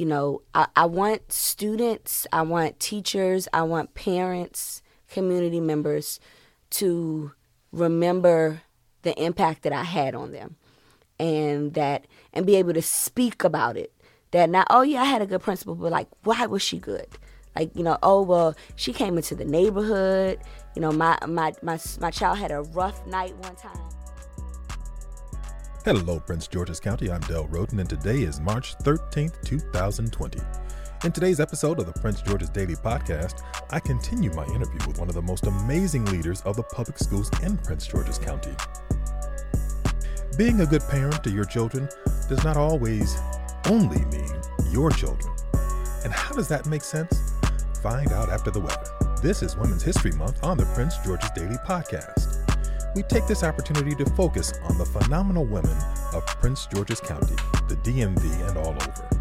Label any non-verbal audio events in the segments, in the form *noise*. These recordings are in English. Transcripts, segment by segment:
you know, I, I want students, I want teachers, I want parents, community members to remember the impact that I had on them and that and be able to speak about it. That not oh yeah, I had a good principal, but like why was she good? Like, you know, oh well, she came into the neighborhood. You know, my my my my child had a rough night one time. Hello, Prince George's County. I'm Del Roden, and today is March 13th, 2020. In today's episode of the Prince George's Daily Podcast, I continue my interview with one of the most amazing leaders of the public schools in Prince George's County. Being a good parent to your children does not always only mean your children. And how does that make sense? Find out after the weather. This is Women's History Month on the Prince George's Daily Podcast. We take this opportunity to focus on the phenomenal women of Prince George's County, the DMV, and all over.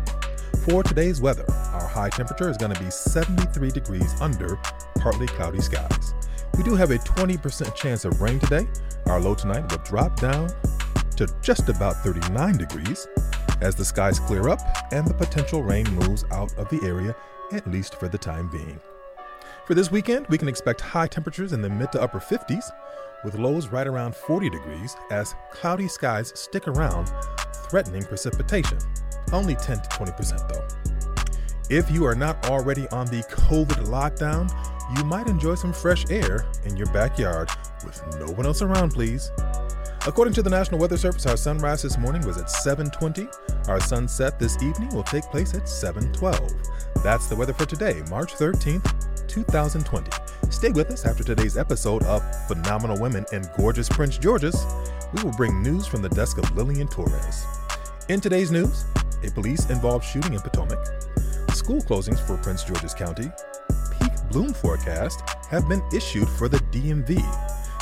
For today's weather, our high temperature is going to be 73 degrees under partly cloudy skies. We do have a 20% chance of rain today. Our low tonight will drop down to just about 39 degrees as the skies clear up and the potential rain moves out of the area, at least for the time being. For this weekend, we can expect high temperatures in the mid to upper 50s, with lows right around 40 degrees as cloudy skies stick around, threatening precipitation. Only 10 to 20% though. If you are not already on the COVID lockdown, you might enjoy some fresh air in your backyard with no one else around, please. According to the National Weather Service, our sunrise this morning was at 7:20. Our sunset this evening will take place at 7:12. That's the weather for today, March 13th, 2020. Stay with us after today's episode of Phenomenal Women in Gorgeous Prince George's. We will bring news from the desk of Lillian Torres. In today's news, a police involved shooting in Potomac, school closings for Prince George's County, peak bloom forecast have been issued for the DMV.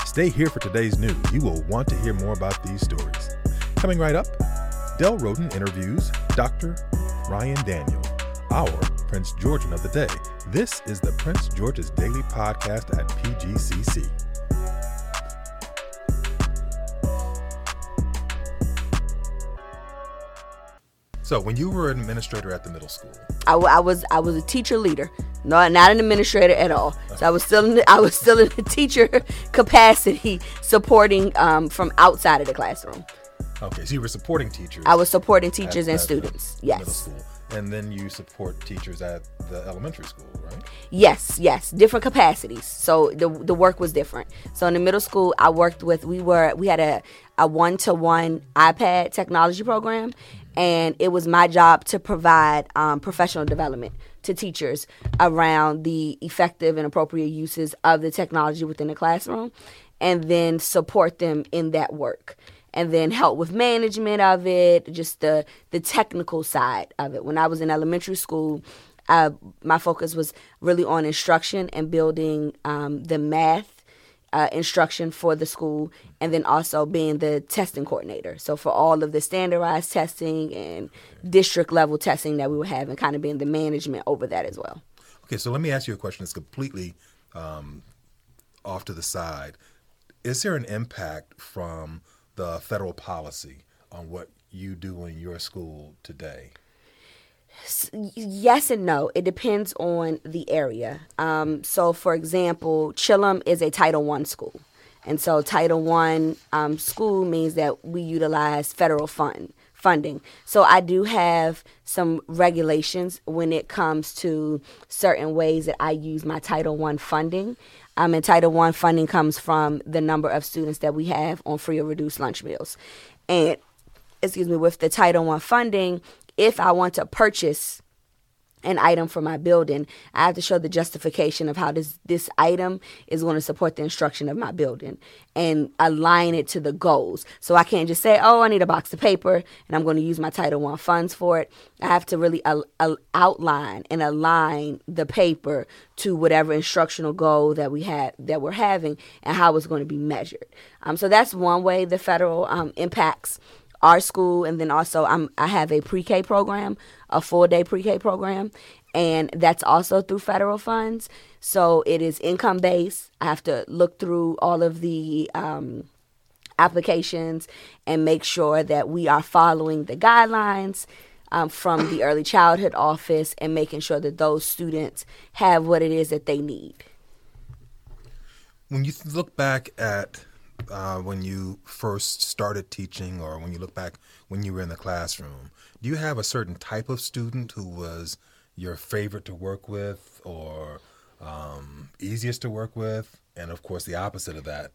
Stay here for today's news. You will want to hear more about these stories. Coming right up, Del Roden interviews Dr. Ryan Daniel, our Prince Georgian of the day. This is the Prince George's Daily Podcast at PGCC. So, when you were an administrator at the middle school, I, w- I was I was a teacher leader, no, not an administrator at all. So I was still in the, I was still in the *laughs* teacher capacity, supporting um, from outside of the classroom. okay, so you were supporting teachers. I was supporting teachers at- and at students. Middle Yes. school, and then you support teachers at the elementary school, right? Yes, yes, different capacities. So the the work was different. So in the middle school, I worked with we were we had a a one to one iPad technology program, and it was my job to provide um, professional development to teachers around the effective and appropriate uses of the technology within the classroom, and then support them in that work. And then help with management of it, just the the technical side of it. When I was in elementary school, uh, my focus was really on instruction and building um, the math uh, instruction for the school, and then also being the testing coordinator. So for all of the standardized testing and district level testing that we were having, kind of being the management over that as well. Okay, so let me ask you a question that's completely um, off to the side. Is there an impact from the federal policy on what you do in your school today? yes and no. It depends on the area. Um, so, for example, Chillum is a Title One school, and so Title One um, school means that we utilize federal fund funding. So I do have some regulations when it comes to certain ways that I use my Title One funding. Um, and Title One funding comes from the number of students that we have on free or reduced lunch meals, and excuse me, with the Title One funding, if I want to purchase an item for my building, I have to show the justification of how this this item is going to support the instruction of my building and align it to the goals. So I can't just say, "Oh, I need a box of paper and I'm going to use my Title One funds for it." I have to really al- al- outline and align the paper to whatever instructional goal that we had that we're having and how it's going to be measured. Um, so that's one way the federal um, impacts our school and then also I'm I have a pre-K program, a full day pre-K program, and that's also through federal funds. So it is income based. I have to look through all of the um, applications and make sure that we are following the guidelines um, from the early childhood office and making sure that those students have what it is that they need. When you look back at uh, when you first started teaching, or when you look back when you were in the classroom, do you have a certain type of student who was your favorite to work with, or um, easiest to work with, and of course the opposite of that,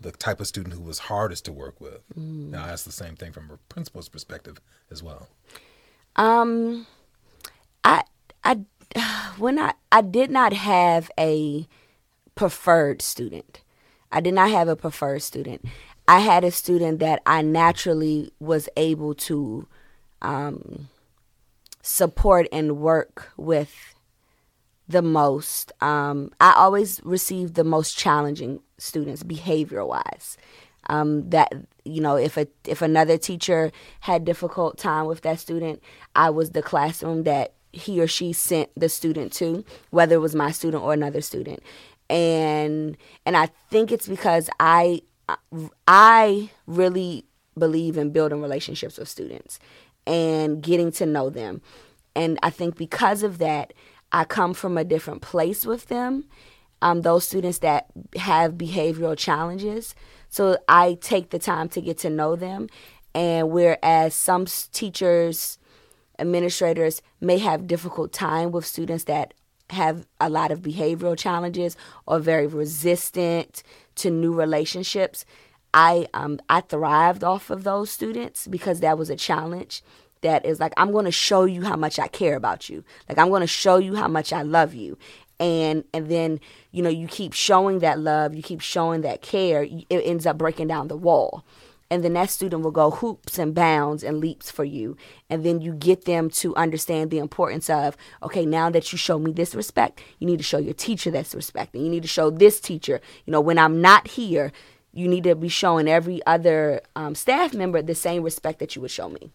the type of student who was hardest to work with? Mm. Now, that's the same thing from a principal's perspective as well. Um, I I *sighs* when I I did not have a preferred student. I did not have a preferred student. I had a student that I naturally was able to um, support and work with the most. Um, I always received the most challenging students, behavior wise. Um, that you know, if a if another teacher had difficult time with that student, I was the classroom that he or she sent the student to, whether it was my student or another student and and I think it's because I I really believe in building relationships with students and getting to know them. And I think because of that, I come from a different place with them. Um, those students that have behavioral challenges. So I take the time to get to know them. And whereas some teachers, administrators may have difficult time with students that have a lot of behavioral challenges or very resistant to new relationships. I um, I thrived off of those students because that was a challenge that is like I'm going to show you how much I care about you. Like I'm going to show you how much I love you. And and then you know you keep showing that love, you keep showing that care, it ends up breaking down the wall and then that student will go hoops and bounds and leaps for you. And then you get them to understand the importance of okay now that you show me this respect you need to show your teacher this respect. And you need to show this teacher you know when i'm not here you need to be showing every other um, staff member the same respect that you would show me.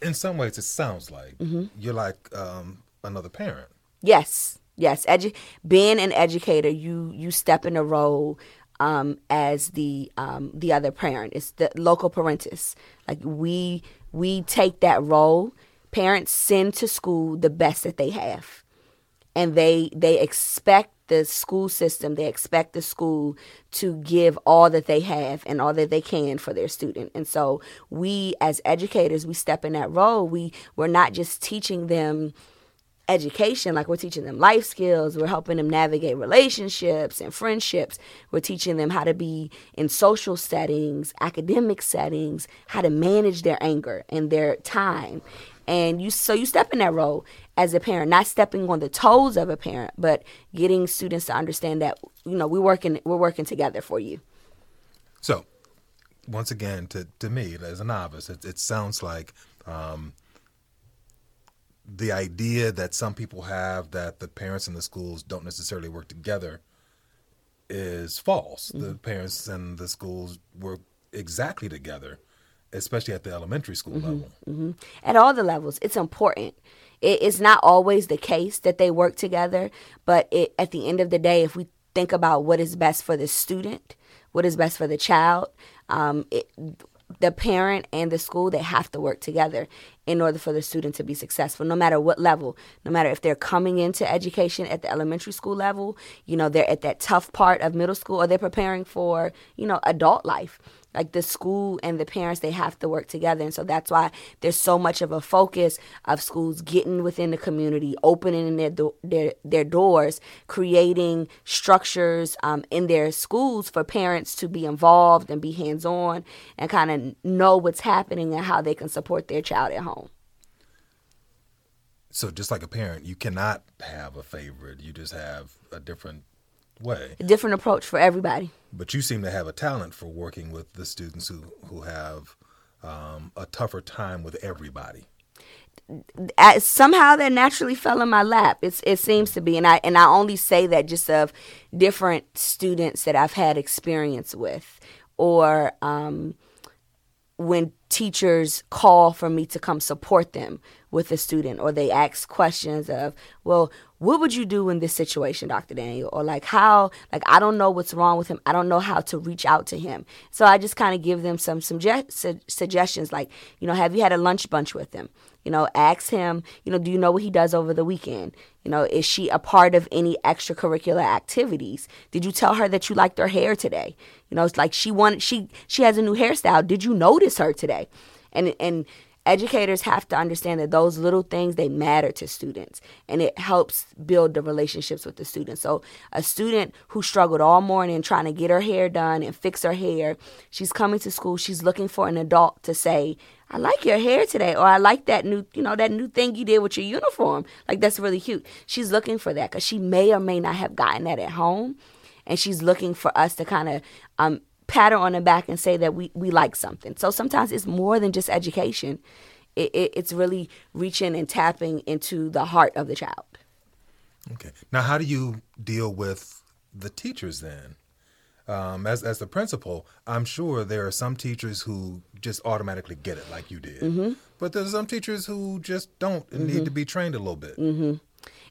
In some ways it sounds like mm-hmm. you're like um, another parent. Yes. Yes. Edu- being an educator you you step in a role um, as the um, the other parent. It's the loco parentis. Like we we take that role. Parents send to school the best that they have, and they they expect the school system. They expect the school to give all that they have and all that they can for their student. And so we as educators, we step in that role. We we're not just teaching them education like we're teaching them life skills we're helping them navigate relationships and friendships we're teaching them how to be in social settings academic settings how to manage their anger and their time. And you so you step in that role as a parent not stepping on the toes of a parent but getting students to understand that you know we're working we're working together for you. So once again to, to me as a novice it, it sounds like um, the idea that some people have that the parents and the schools don't necessarily work together is false. Mm-hmm. The parents and the schools work exactly together, especially at the elementary school mm-hmm. level. Mm-hmm. At all the levels, it's important. it's not always the case that they work together, but it, at the end of the day, if we think about what is best for the student, what is best for the child, um, it, the parent and the school they have to work together in order for the student to be successful no matter what level. No matter if they're coming into education at the elementary school level you know they're at that tough part of middle school or they're preparing for you know adult life like the school and the parents they have to work together. And so that's why there's so much of a focus of schools getting within the community opening their do- their their doors creating structures um, in their schools for parents to be involved and be hands-on and kind of know what's happening and how they can support their child at home. So just like a parent you cannot have a favorite. You just have a different way. A different approach for everybody. But you seem to have a talent for working with the students who who have um, a tougher time with everybody. somehow that naturally fell in my lap. It's it seems to be, and I and I only say that just of different students that I've had experience with, or um, when teachers call for me to come support them with a student or they ask questions of well what would you do in this situation dr daniel? Or like how like i don't know what's wrong with him. I don't know how to reach out to him. So i just kind of give them some suggest- su- suggestions like you know have you had a lunch bunch with him? You know ask him you know do you know what he does over the weekend? You know is she a part of any extracurricular activities? Did you tell her that you liked her hair today? You know it's like she wanted she she has a new hairstyle. Did you notice her today? And and educators have to understand that those little things they matter to students and it helps build the relationships with the students so a student who struggled all morning trying to get her hair done and fix her hair she's coming to school she's looking for an adult to say I like your hair today, or I like that new, you know, that new thing you did with your uniform. Like that's really cute. She's looking for that because she may or may not have gotten that at home, and she's looking for us to kind of um, pat her on the back and say that we, we like something. So sometimes it's more than just education. It, it, it's really reaching and tapping into the heart of the child. Okay. Now, how do you deal with the teachers then? Um, as as the principal, I'm sure there are some teachers who just automatically get it, like you did. Mm-hmm. But there's some teachers who just don't and mm-hmm. need to be trained a little bit. Mm-hmm.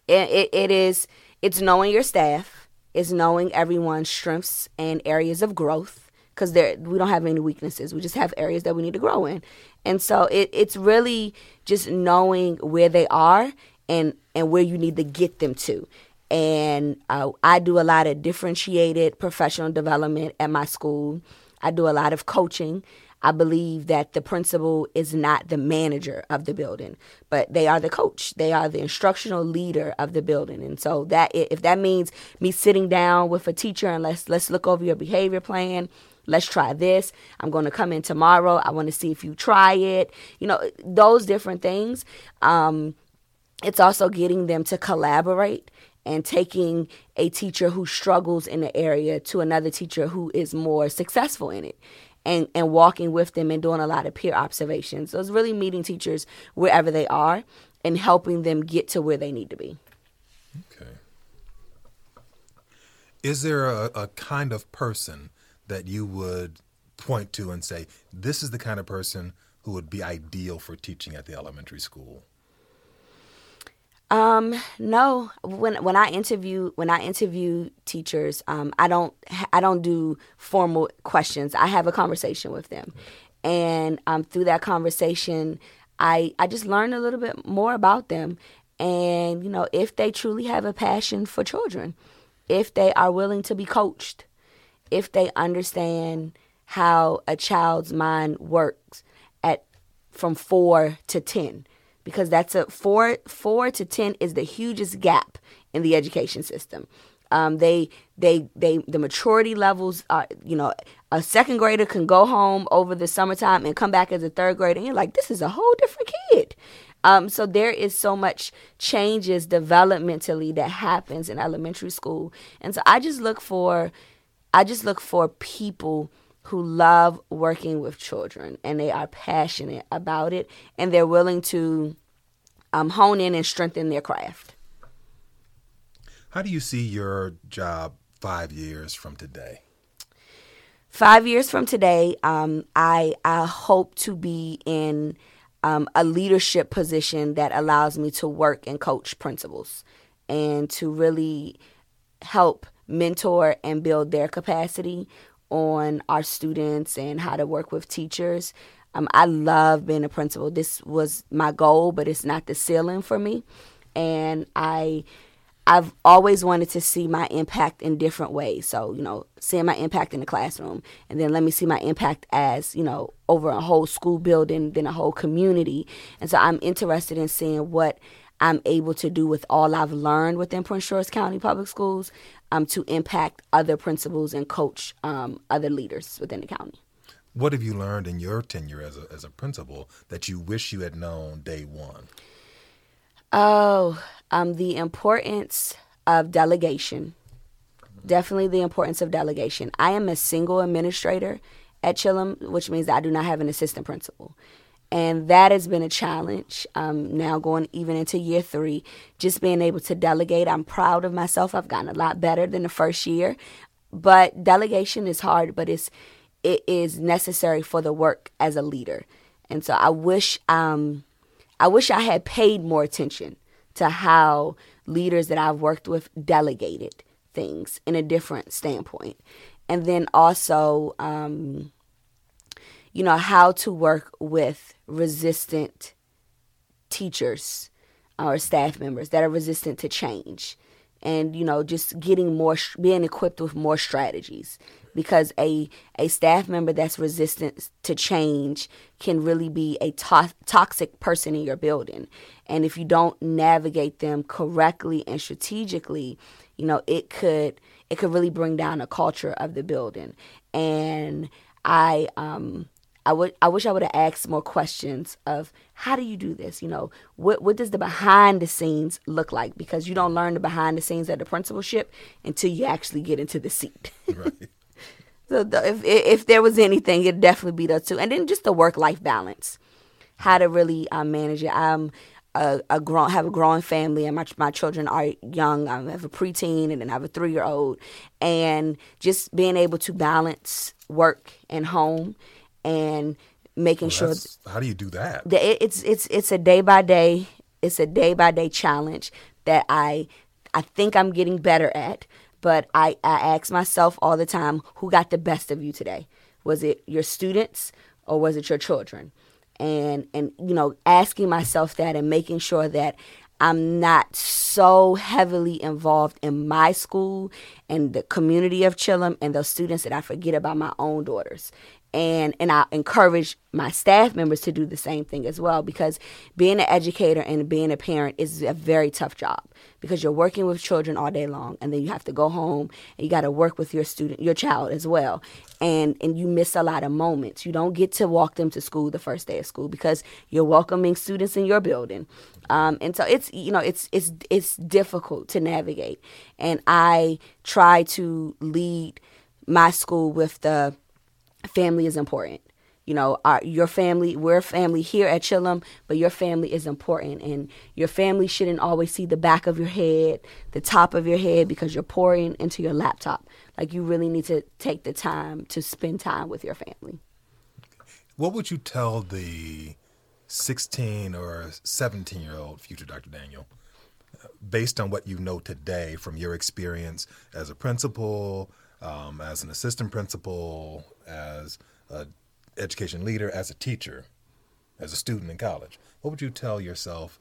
It, it, it is. It's knowing your staff. It's knowing everyone's strengths and areas of growth because there we don't have any weaknesses. We just have areas that we need to grow in, and so it, it's really just knowing where they are and and where you need to get them to and uh, I do a lot of differentiated professional development at my school. I do a lot of coaching. I believe that the principal is not the manager of the building, but they are the coach. They are the instructional leader of the building. And so that if that means me sitting down with a teacher and let's let's look over your behavior plan, let's try this. I'm going to come in tomorrow. I want to see if you try it. You know, those different things. Um, it's also getting them to collaborate and taking a teacher who struggles in the area to another teacher who is more successful in it and, and walking with them and doing a lot of peer observations. So it's really meeting teachers wherever they are and helping them get to where they need to be. Okay. Is there a, a kind of person that you would point to and say, this is the kind of person who would be ideal for teaching at the elementary school? Um, no. When when I interview when I interview teachers, um, I don't I don't do formal questions. I have a conversation with them, and um, through that conversation, I I just learn a little bit more about them, and you know if they truly have a passion for children, if they are willing to be coached, if they understand how a child's mind works at from four to ten because that's a four four to ten is the hugest gap in the education system. Um, they they they the maturity levels are you know a second grader can go home over the summertime and come back as a third grader and you're like this is a whole different kid. Um, so there is so much changes developmentally that happens in elementary school, and so I just look for I just look for people who love working with children and they are passionate about it and they're willing to um, hone in and strengthen their craft. How do you see your job five years from today? Five years from today, um, I I hope to be in um, a leadership position that allows me to work and coach principals and to really help mentor and build their capacity on our students and how to work with teachers. Um, I love being a principal. This was my goal, but it's not the ceiling for me. And I, I've always wanted to see my impact in different ways. So you know, seeing my impact in the classroom, and then let me see my impact as you know over a whole school building, then a whole community. And so I'm interested in seeing what I'm able to do with all I've learned within Prince George County Public Schools um, to impact other principals and coach um, other leaders within the county. What have you learned in your tenure as a, as a principal that you wish you had known day one? Oh, um, the importance of delegation. Definitely the importance of delegation. I am a single administrator at Chillum, which means I do not have an assistant principal and that has been a challenge um, now going even into year three just being able to delegate i'm proud of myself i've gotten a lot better than the first year but delegation is hard but it's it is necessary for the work as a leader. And so I wish um I wish I had paid more attention to how leaders that I've worked with delegated things in a different standpoint. And then also um you know how to work with resistant teachers or staff members that are resistant to change. And you know just getting more being equipped with more strategies. Because a a staff member that's resistant to change can really be a to- toxic person in your building. And if you don't navigate them correctly and strategically you know it could it could really bring down the culture of the building. And i um I would I wish I would have asked more questions of how do you do this? You know, what what does the behind the scenes look like? Because you don't learn the behind the scenes at the principalship until you actually get into the seat. Right. *laughs* so the, if if there was anything, it'd definitely be those two, and then just the work life balance, how to really uh, manage it. I'm a, a grown have a growing family, and my my children are young. I have a preteen, and then I have a three year old, and just being able to balance work and home and making well, sure. How do you do that? that it's it's it's a day by day. It's a day by day challenge that I I think I'm getting better at. But I, I ask myself all the time, who got the best of you today? Was it your students or was it your children? And and you know, asking myself that and making sure that I'm not so heavily involved in my school and the community of Chillum and those students that I forget about my own daughters and and I encourage my staff members to do the same thing as well because being an educator and being a parent is a very tough job because you're working with children all day long and then you have to go home and you got to work with your student your child as well. And and you miss a lot of moments. You don't get to walk them to school the first day of school because you're welcoming students in your building. Um, and so it's you know it's it's it's difficult to navigate. And I try to lead my school with the family is important. You know, our, your family, we're family here at Chillum, but your family is important. And your family shouldn't always see the back of your head, the top of your head, because you're pouring into your laptop. Like, you really need to take the time to spend time with your family. What would you tell the 16 or 17 year old future Dr. Daniel, uh, based on what you know today from your experience as a principal, um, as an assistant principal, as an education leader, as a teacher, as a student in college? What would you tell yourself?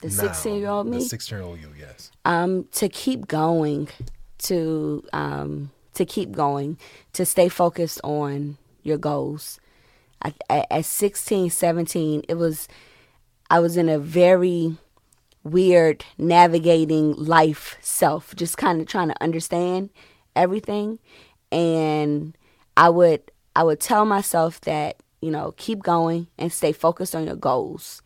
The sixteen-year-old me. The sixteen-year-old you, yes. Um, to keep going, to um, to keep going, to stay focused on your goals. I, at 16, 17, it was I was in a very weird navigating life self, just kind of trying to understand everything. And I would I would tell myself that, you know, keep going and stay focused on your goals.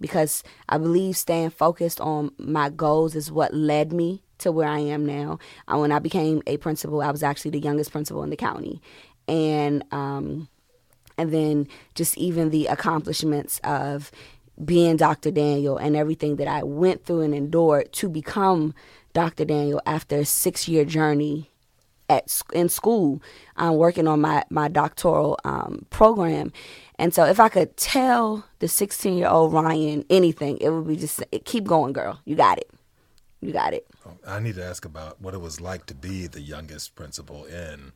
Because I believe staying focused on my goals is what led me to where I am now. Uh, when I became a principal, I was actually the youngest principal in the county. And um, and then just even the accomplishments of being Dr. Daniel and everything that I went through and endured to become Dr. Daniel after a six year journey at in school, um, working on my my doctoral um, program. And so, if I could tell the 16 year old Ryan anything, it would be just keep going, girl. You got it. You got it. Oh, I need to ask about what it was like to be the youngest principal in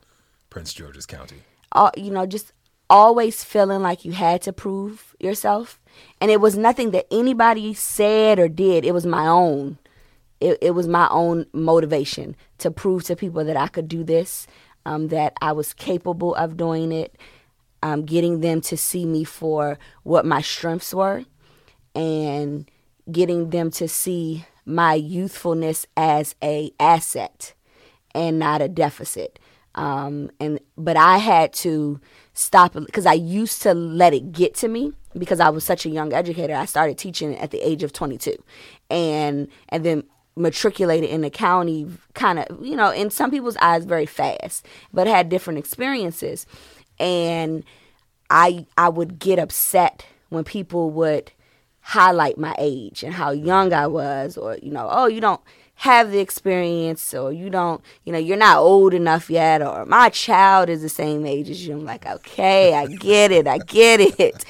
Prince George's County. Uh, you know, just always feeling like you had to prove yourself. And it was nothing that anybody said or did, it was my own. It, it was my own motivation to prove to people that I could do this, um, that I was capable of doing it, um, getting them to see me for what my strengths were, and getting them to see my youthfulness as a asset and not a deficit. Um, and but I had to stop because I used to let it get to me because I was such a young educator. I started teaching at the age of 22, and and then matriculated in the county kind of you know in some people's eyes very fast but had different experiences and i i would get upset when people would highlight my age and how young i was or you know oh you don't have the experience or you don't, you know, you're not old enough yet or my child is the same age as you. I'm like, okay, I get it. I get it.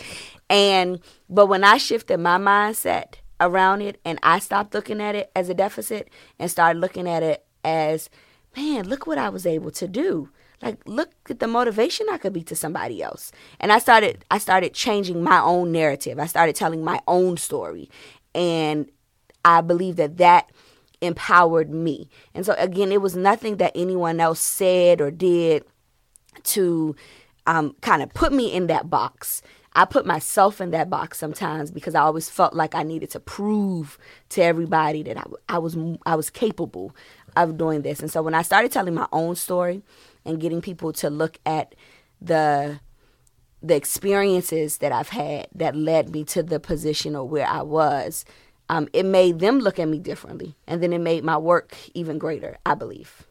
And but when I shifted my mindset around it and I stopped looking at it as a deficit and started looking at it as, man, look what I was able to do. Like look at the motivation I could be to somebody else. And I started I started changing my own narrative. I started telling my own story. And I believe that that empowered me. And so again, it was nothing that anyone else said or did to um, kind of put me in that box. I put myself in that box sometimes because I always felt like I needed to prove to everybody that I, I was I was capable of doing this. And so when I started telling my own story and getting people to look at the the experiences that I've had that led me to the position or where I was, um, it made them look at me differently, and then it made my work even greater. I believe.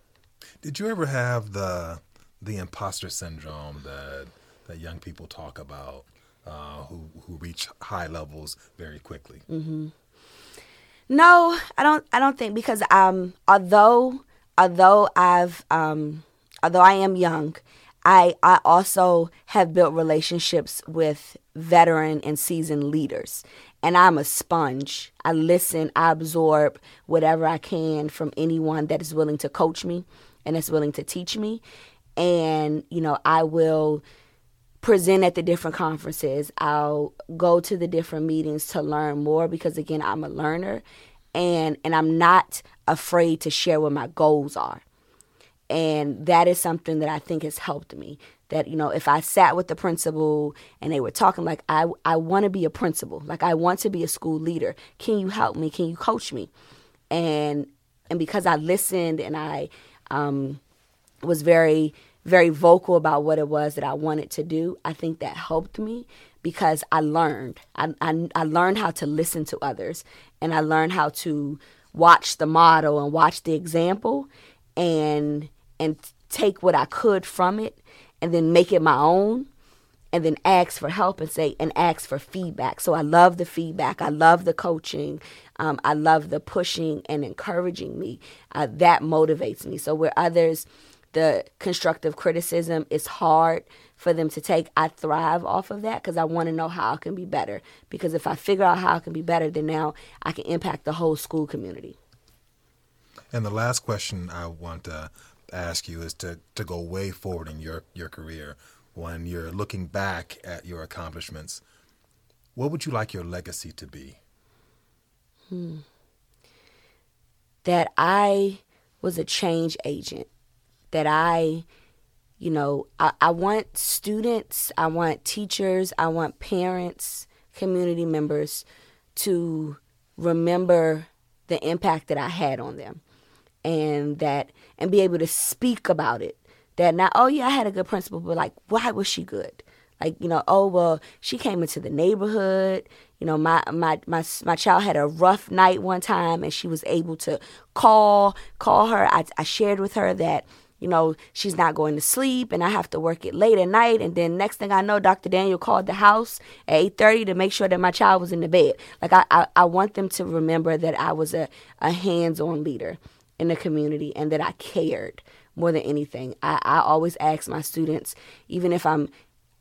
Did you ever have the the imposter syndrome that that young people talk about, uh, who who reach high levels very quickly? Mm-hmm. No, I don't. I don't think because um, although although I've um, although I am young, I I also have built relationships with veteran and seasoned leaders, and I'm a sponge. I listen, I absorb whatever I can from anyone that is willing to coach me and is willing to teach me. And, you know, I will present at the different conferences. I'll go to the different meetings to learn more because again, I'm a learner and and I'm not afraid to share what my goals are. And that is something that I think has helped me that you know if i sat with the principal and they were talking like i i want to be a principal. Like i want to be a school leader. Can you help me? Can you coach me? And and because i listened and i um, was very very vocal about what it was that i wanted to do i think that helped me because i learned. I i, I learned how to listen to others and i learned how to watch the model and watch the example and and take what i could from it and then make it my own and then ask for help and say and ask for feedback. So i love the feedback. I love the coaching. Um, i love the pushing and encouraging me. Uh, that motivates me. So where others the constructive criticism is hard for them to take i thrive off of that because i want to know how i can be better. Because if i figure out how i can be better then now i can impact the whole school community. And the last question i want to ask you is to, to go way forward in your, your career when you're looking back at your accomplishments. What would you like your legacy to be? Hmm. That I was a change agent. That I, you know, I, I want students, I want teachers, I want parents, community members to remember the impact that I had on them and that and be able to speak about it. That not oh yeah I had a good principal, but like why was she good? Like you know oh well she came into the neighborhood. You know my my my my child had a rough night one time and she was able to call call her. I I shared with her that you know, she's not going to sleep and I have to work it late at night. And then next thing I know, Dr. Daniel called the house at 8.30 to make sure that my child was in the bed. Like I, I, I want them to remember that I was a, a hands-on leader in the community and that I cared more than anything. I, I always ask my students, even if I'm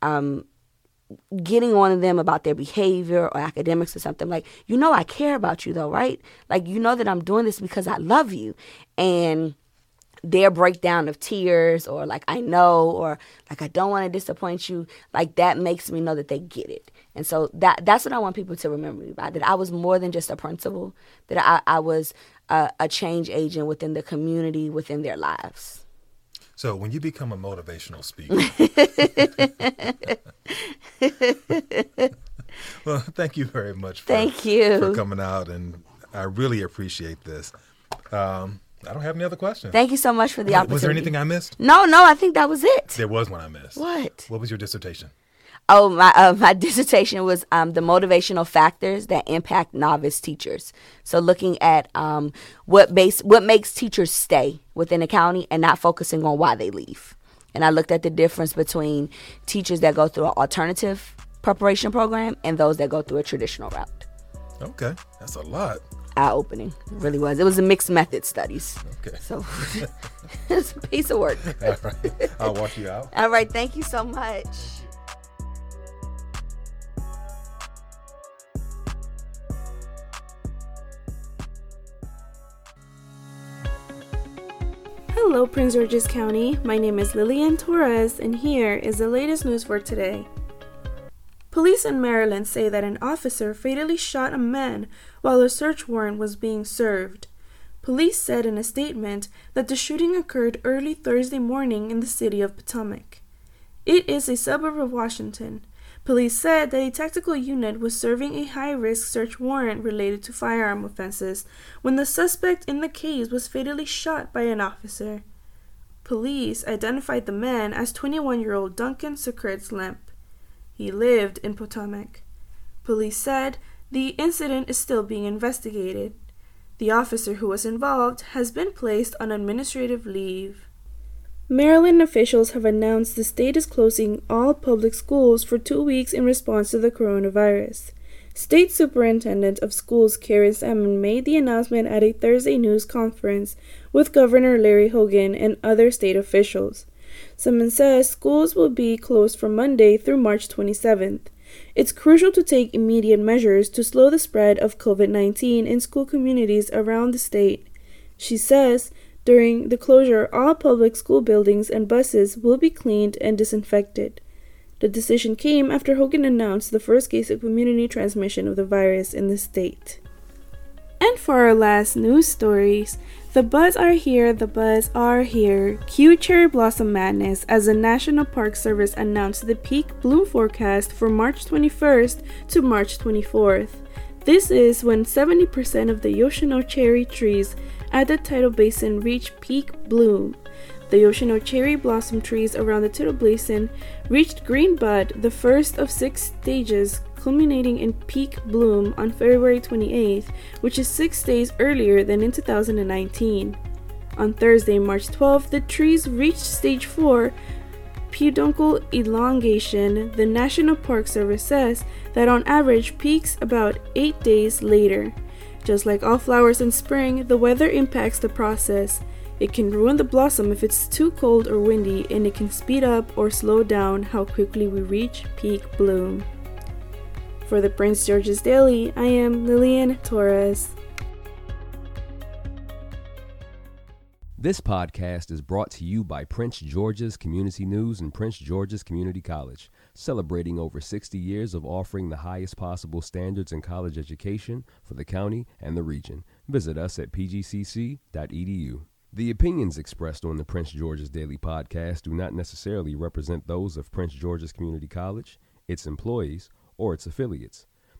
um, getting on them about their behavior or academics or something, like, you know, I care about you though, right? Like, you know that I'm doing this because I love you. And their breakdown of tears or like I know or like I don't want to disappoint you, like that makes me know that they get it. And so that that's what I want people to remember me by that I was more than just a principal, that I, I was a, a change agent within the community, within their lives. So when you become a motivational speaker, *laughs* well, thank you very much. For, thank you for coming out, and I really appreciate this. Um, I don't have any other questions. Thank you so much for the opportunity. Was there anything I missed? No, no, I think that was it. There was one I missed. What? What was your dissertation? Oh, my uh, my *laughs* dissertation was um, the motivational factors that impact novice teachers. So looking at um, what base what makes teachers stay within a county and not focusing on why they leave. And I looked at the difference between teachers that go through an alternative preparation program and those that go through a traditional route. Okay, that's a lot. eye opening. Really was. It was a mixed method studies. Okay. So *laughs* it's a piece of work. *laughs* All right. I'll walk you out. All right. Thank you so much. Hello, Prince George's County. My name is Lillian Torres, and here is the latest news for today. Police in Maryland say that an officer fatally shot a man while a search warrant was being served. Police said in a statement that the shooting occurred early Thursday morning in the city of Potomac. It is a suburb of Washington. Police said that a tactical unit was serving a high risk search warrant related to firearm offenses when the suspect in the case was fatally shot by an officer. Police identified the man as 21 year old Duncan Socrates Lemp. He lived in Potomac. Police said the incident is still being investigated. The officer who was involved has been placed on administrative leave. Maryland officials have announced the state is closing all public schools for two weeks in response to the coronavirus. State Superintendent of Schools Karen Salmon made the announcement at a Thursday news conference with Governor Larry Hogan and other state officials. Salmon says schools will be closed from Monday through March 27th. It's crucial to take immediate measures to slow the spread of COVID 19 in school communities around the state. She says during the closure, all public school buildings and buses will be cleaned and disinfected. The decision came after Hogan announced the first case of community transmission of the virus in the state. And for our last news stories, the buds are here, the buds are here. Cue cherry blossom madness as the National Park Service announced the peak bloom forecast for March 21st to March 24th. This is when 70% of the Yoshino cherry trees at the tidal basin reach peak bloom. The Yoshino cherry blossom trees around the tidal basin reached green bud, the first of six stages, culminating in peak bloom on February 28th, which is six days earlier than in 2019. On Thursday, March 12th, the trees reached stage 4, peduncle elongation. The National Park Service says that on average peaks about 8 days later. Just like all flowers in spring, the weather impacts the process. It can ruin the blossom if it's too cold or windy, and it can speed up or slow down how quickly we reach peak bloom. For the Prince George's Daily, I am Lillian Torres. This podcast is brought to you by Prince George's Community News and Prince George's Community College, celebrating over 60 years of offering the highest possible standards in college education for the county and the region. Visit us at pgcc.edu. The opinions expressed on the Prince George's Daily Podcast do not necessarily represent those of Prince George's Community College, its employees, or its affiliates.